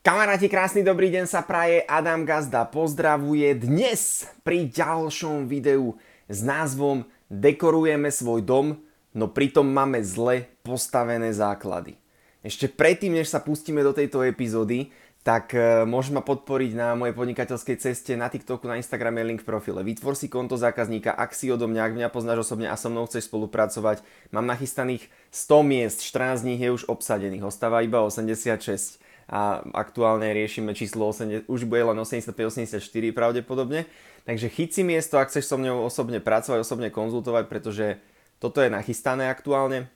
Kamaráti, krásny dobrý deň sa praje, Adam Gazda pozdravuje dnes pri ďalšom videu s názvom Dekorujeme svoj dom, no pritom máme zle postavené základy. Ešte predtým, než sa pustíme do tejto epizódy, tak e, môžeš ma podporiť na mojej podnikateľskej ceste na TikToku, na Instagrame, link v profile. Vytvor si konto zákazníka, ak si odo mňa, ak mňa poznáš osobne a so mnou chceš spolupracovať. Mám nachystaných 100 miest, 14 z nich je už obsadených, ostáva iba 86 a aktuálne riešime číslo 80, už bude len 85-84 pravdepodobne. Takže chyť si miesto, ak chceš so mnou osobne pracovať, osobne konzultovať, pretože toto je nachystané aktuálne.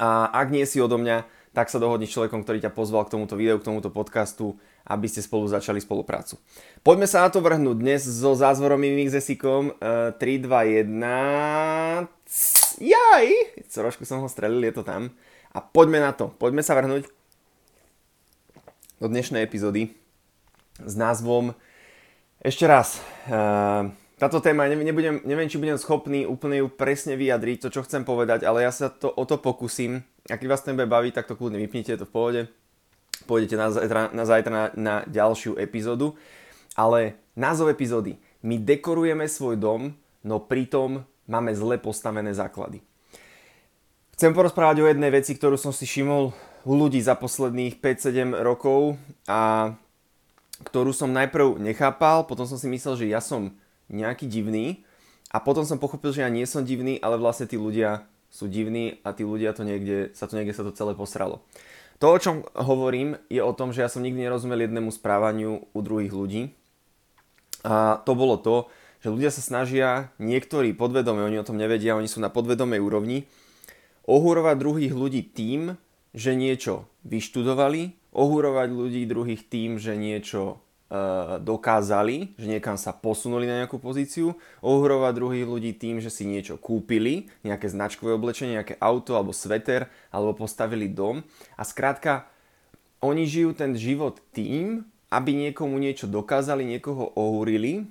A ak nie si odo mňa, tak sa dohodni s človekom, ktorý ťa pozval k tomuto videu, k tomuto podcastu, aby ste spolu začali spoluprácu. Poďme sa na to vrhnúť dnes so zázvorom Mimixesikom 3, 2, 1... Jaj! Trošku som ho strelil, je to tam. A poďme na to. Poďme sa vrhnúť do dnešnej epizódy s názvom ešte raz. Uh, táto téma, nebudem, neviem, či budem schopný úplne ju presne vyjadriť, to čo chcem povedať, ale ja sa to, o to pokúsim. Ak vás ten bude tak to kľudne vypnite, to v pohode. Pôjdete na zajtra, na, zajtra na, na ďalšiu epizódu. Ale názov epizódy. My dekorujeme svoj dom, no pritom máme zle postavené základy. Chcem porozprávať o jednej veci, ktorú som si všimol ľudí za posledných 5-7 rokov a ktorú som najprv nechápal, potom som si myslel, že ja som nejaký divný a potom som pochopil, že ja nie som divný, ale vlastne tí ľudia sú divní a tí ľudia to niekde, sa to niekde sa to celé posralo. To, o čom hovorím, je o tom, že ja som nikdy nerozumel jednému správaniu u druhých ľudí. A to bolo to, že ľudia sa snažia, niektorí podvedome, oni o tom nevedia, oni sú na podvedomej úrovni, ohúrovať druhých ľudí tým, že niečo vyštudovali, ohúrovať ľudí druhých tým, že niečo e, dokázali, že niekam sa posunuli na nejakú pozíciu, ohúrovať druhých ľudí tým, že si niečo kúpili, nejaké značkové oblečenie, nejaké auto alebo sveter, alebo postavili dom. A skrátka, oni žijú ten život tým, aby niekomu niečo dokázali, niekoho ohúrili,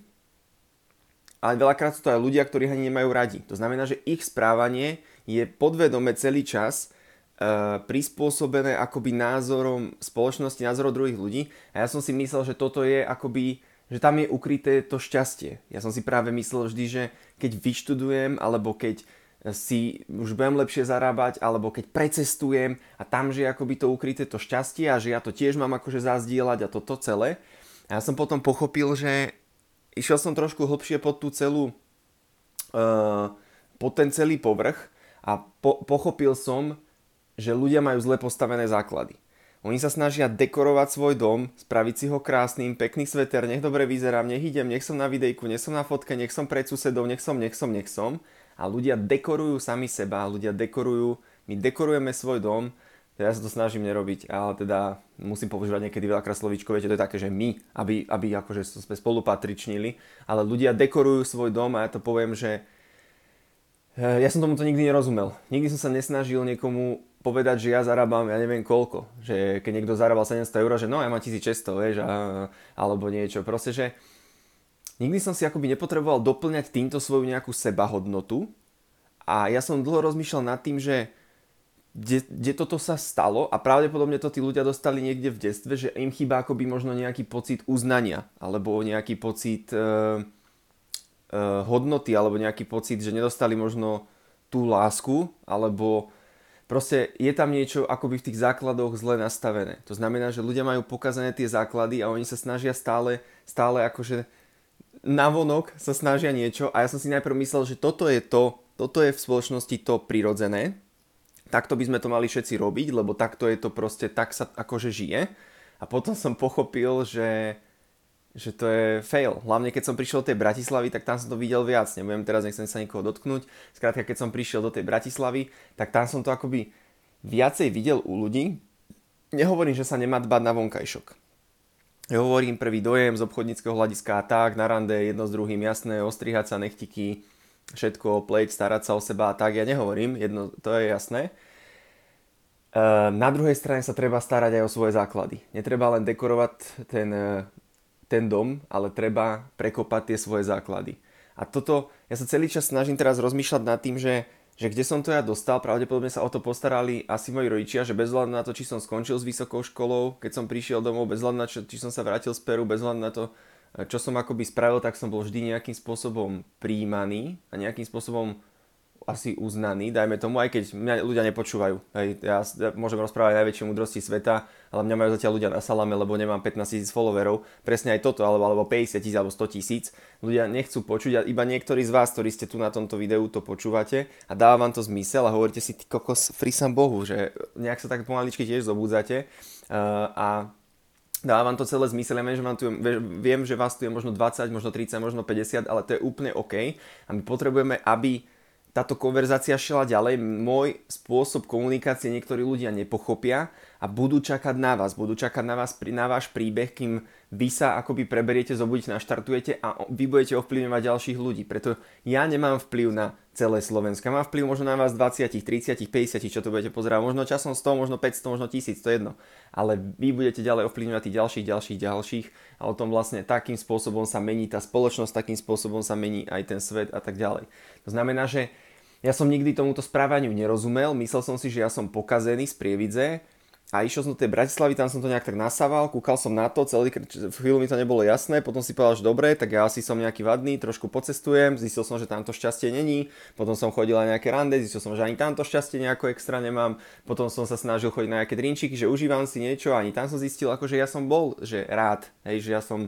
ale veľakrát sú to aj ľudia, ktorí ani nemajú radi. To znamená, že ich správanie je podvedome celý čas prispôsobené akoby názorom spoločnosti, názorom druhých ľudí. A ja som si myslel, že toto je akoby, že tam je ukryté to šťastie. Ja som si práve myslel vždy, že keď vyštudujem, alebo keď si už budem lepšie zarábať, alebo keď precestujem a tam, že akoby to ukryté to šťastie a že ja to tiež mám akože zazdieľať a toto celé. A ja som potom pochopil, že išiel som trošku hlbšie pod tú celú, uh, pod ten celý povrch a po, pochopil som, že ľudia majú zle postavené základy. Oni sa snažia dekorovať svoj dom, spraviť si ho krásnym, pekný sveter, nech dobre vyzerám, nech idem, nech som na videjku, nech som na fotke, nech som pred susedov, nech som, nech som, nech som. A ľudia dekorujú sami seba, ľudia dekorujú, my dekorujeme svoj dom, ja sa to snažím nerobiť, ale teda musím používať niekedy veľakrát slovíčko, viete, to je také, že my, aby, aby akože sme spolupatričnili, ale ľudia dekorujú svoj dom a ja to poviem, že eh, ja som tomuto nikdy nerozumel. Nikdy som sa nesnažil niekomu povedať, že ja zarábam, ja neviem koľko. Že keď niekto zarábal 700 eur, že no ja mám 1600, vieš, a, alebo niečo. Proste, že nikdy som si akoby nepotreboval doplňať týmto svoju nejakú sebahodnotu. A ja som dlho rozmýšľal nad tým, že kde, kde toto sa stalo a pravdepodobne to tí ľudia dostali niekde v detstve, že im chýba akoby možno nejaký pocit uznania alebo nejaký pocit e, e, hodnoty alebo nejaký pocit, že nedostali možno tú lásku alebo Proste je tam niečo akoby v tých základoch zle nastavené. To znamená, že ľudia majú pokazané tie základy a oni sa snažia stále, stále akože navonok sa snažia niečo a ja som si najprv myslel, že toto je to, toto je v spoločnosti to prirodzené, takto by sme to mali všetci robiť, lebo takto je to proste, tak sa akože žije. A potom som pochopil, že že to je fail. Hlavne keď som prišiel do tej Bratislavy, tak tam som to videl viac. Nebudem teraz, nechcem sa nikoho dotknúť. Skrátka, keď som prišiel do tej Bratislavy, tak tam som to akoby viacej videl u ľudí. Nehovorím, že sa nemá dbať na vonkajšok. Ja hovorím prvý dojem z obchodníckého hľadiska a tak, na rande jedno s druhým jasné, ostrihať sa nechtiky, všetko, pleť, starať sa o seba a tak, ja nehovorím, jedno, to je jasné. E, na druhej strane sa treba starať aj o svoje základy. Netreba len dekorovať ten ten dom, ale treba prekopať tie svoje základy. A toto, ja sa celý čas snažím teraz rozmýšľať nad tým, že že kde som to ja dostal, pravdepodobne sa o to postarali asi moji rodičia, že bez hľadu na to, či som skončil s vysokou školou, keď som prišiel domov, bez hľadu na to, či som sa vrátil z Peru, bez hľadu na to, čo som akoby spravil, tak som bol vždy nejakým spôsobom príjmaný a nejakým spôsobom asi uznaný, dajme tomu, aj keď mňa ľudia nepočúvajú. Hej, ja, ja môžem rozprávať najväčšie múdrosti sveta, ale mňa majú zatiaľ ľudia na salame, lebo nemám 15 tisíc followerov. Presne aj toto, alebo, alebo 50 tisíc, alebo 100 tisíc. Ľudia nechcú počuť a iba niektorí z vás, ktorí ste tu na tomto videu, to počúvate a dáva vám to zmysel a hovoríte si, ty kokos, frisam Bohu, že nejak sa tak pomaličky tiež zobudzate uh, a dáva vám to celé zmysel. Ja viem, že, vám tu, viem, že vás tu je možno 20, možno 30, možno 50, ale to je úplne OK. A my potrebujeme, aby táto konverzácia šla ďalej, môj spôsob komunikácie niektorí ľudia nepochopia a budú čakať na vás, budú čakať na vás, na váš príbeh, kým vy sa akoby preberiete, zobudíte, naštartujete a vy budete ovplyvňovať ďalších ľudí. Preto ja nemám vplyv na celé Slovensko. Mám vplyv možno na vás 20, 30, 50, čo to budete pozerať. Možno časom 100, možno 500, možno 1000, to je jedno. Ale vy budete ďalej ovplyvňovať tých ďalších, ďalších, ďalších a o tom vlastne takým spôsobom sa mení tá spoločnosť, takým spôsobom sa mení aj ten svet a tak ďalej. To znamená, že ja som nikdy tomuto správaniu nerozumel, myslel som si, že ja som pokazený z Prievidze a išiel som do tej Bratislavy, tam som to nejak tak nasával, kúkal som na to, celý v chvíľu mi to nebolo jasné, potom si povedal, že dobre, tak ja asi som nejaký vadný, trošku pocestujem, zistil som, že tamto šťastie není, potom som chodil na nejaké rande, zistil som, že ani tamto šťastie nejako extra nemám, potom som sa snažil chodiť na nejaké drinčiky, že užívam si niečo, ani tam som zistil, ako že ja som bol, že rád, hej, že ja som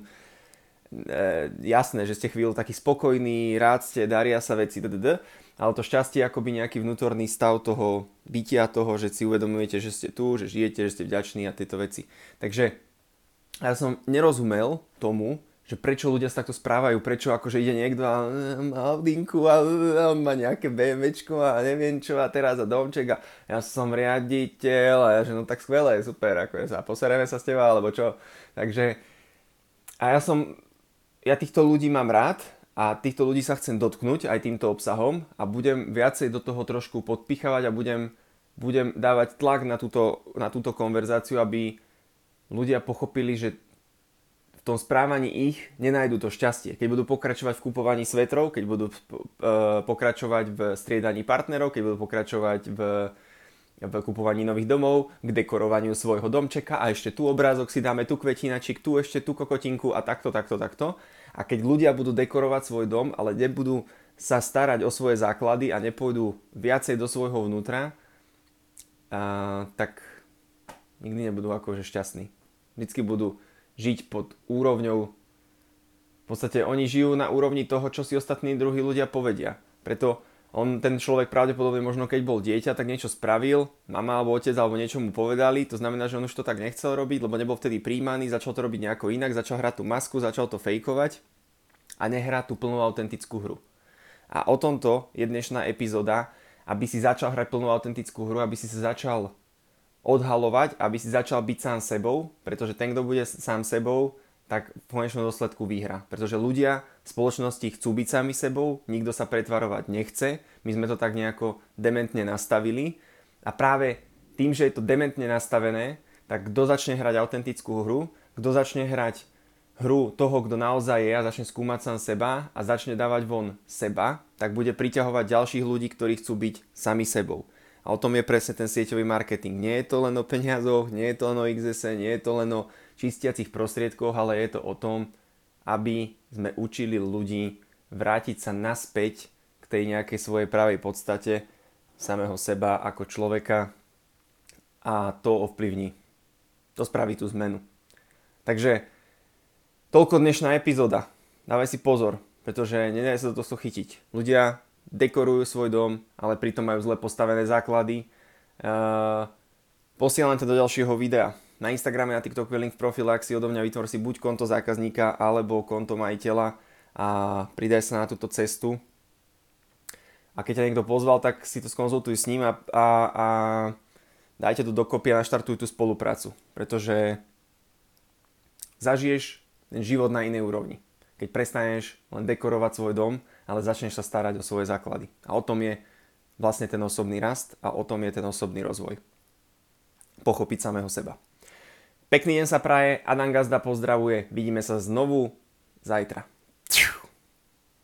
e, jasné, že ste chvíľu taký spokojný, rád ste, daria sa veci, ddd ale to šťastie je akoby nejaký vnútorný stav toho bytia, toho, že si uvedomujete, že ste tu, že žijete, že ste vďační a tieto veci. Takže ja som nerozumel tomu, že prečo ľudia sa takto správajú, prečo akože ide niekto a má Audinku a, a má nejaké BMWčko a neviem čo a teraz a domček a ja som riaditeľ a ja že no tak skvelé, super, ako je sa, posereme sa s teba alebo čo. Takže a ja som, ja týchto ľudí mám rád, a týchto ľudí sa chcem dotknúť aj týmto obsahom a budem viacej do toho trošku podpichovať a budem, budem dávať tlak na túto, na túto konverzáciu, aby ľudia pochopili, že v tom správaní ich nenajdu to šťastie. Keď budú pokračovať v kupovaní svetrov, keď budú uh, pokračovať v striedaní partnerov, keď budú pokračovať v, v kupovaní nových domov, k dekorovaniu svojho domčeka a ešte tu obrázok si dáme, tu kvetinačik, tu ešte tu kokotinku a takto, takto, takto a keď ľudia budú dekorovať svoj dom, ale nebudú sa starať o svoje základy a nepôjdu viacej do svojho vnútra, a, tak nikdy nebudú akože šťastní. Vždycky budú žiť pod úrovňou v podstate oni žijú na úrovni toho, čo si ostatní druhí ľudia povedia. Preto on, ten človek pravdepodobne možno keď bol dieťa, tak niečo spravil, mama alebo otec alebo niečo mu povedali, to znamená, že on už to tak nechcel robiť, lebo nebol vtedy príjmaný, začal to robiť nejako inak, začal hrať tú masku, začal to fejkovať a nehrá tú plnú autentickú hru. A o tomto je dnešná epizóda, aby si začal hrať plnú autentickú hru, aby si sa začal odhalovať, aby si začal byť sám sebou, pretože ten, kto bude sám sebou, tak v konečnom dôsledku vyhra. Pretože ľudia v spoločnosti chcú byť sami sebou, nikto sa pretvarovať nechce, my sme to tak nejako dementne nastavili a práve tým, že je to dementne nastavené, tak kto začne hrať autentickú hru, kto začne hrať hru toho, kto naozaj je a začne skúmať sám seba a začne dávať von seba, tak bude priťahovať ďalších ľudí, ktorí chcú byť sami sebou. A o tom je presne ten sieťový marketing. Nie je to len o peniazoch, nie je to len o XS, nie je to len o čistiacich prostriedkoch, ale je to o tom, aby sme učili ľudí vrátiť sa naspäť k tej nejakej svojej pravej podstate samého seba ako človeka a to ovplyvní. To spraví tú zmenu. Takže Toľko dnešná epizóda. Dávaj si pozor, pretože nedaj sa toho chytiť. Ľudia dekorujú svoj dom, ale pritom majú zle postavené základy. Uh, posielam to do ďalšieho videa. Na Instagrame a TikToku je link v profile, si odo mňa vytvor si buď konto zákazníka alebo konto majiteľa a pridaj sa na túto cestu. A keď ťa niekto pozval, tak si to skonzultuj s ním a, a, a dajte tu dokopy a naštartuj tú spoluprácu. Pretože zažiješ ten život na inej úrovni. Keď prestaneš len dekorovať svoj dom, ale začneš sa starať o svoje základy. A o tom je vlastne ten osobný rast a o tom je ten osobný rozvoj. Pochopiť samého seba. Pekný deň sa praje, Adam Gazda pozdravuje, vidíme sa znovu zajtra.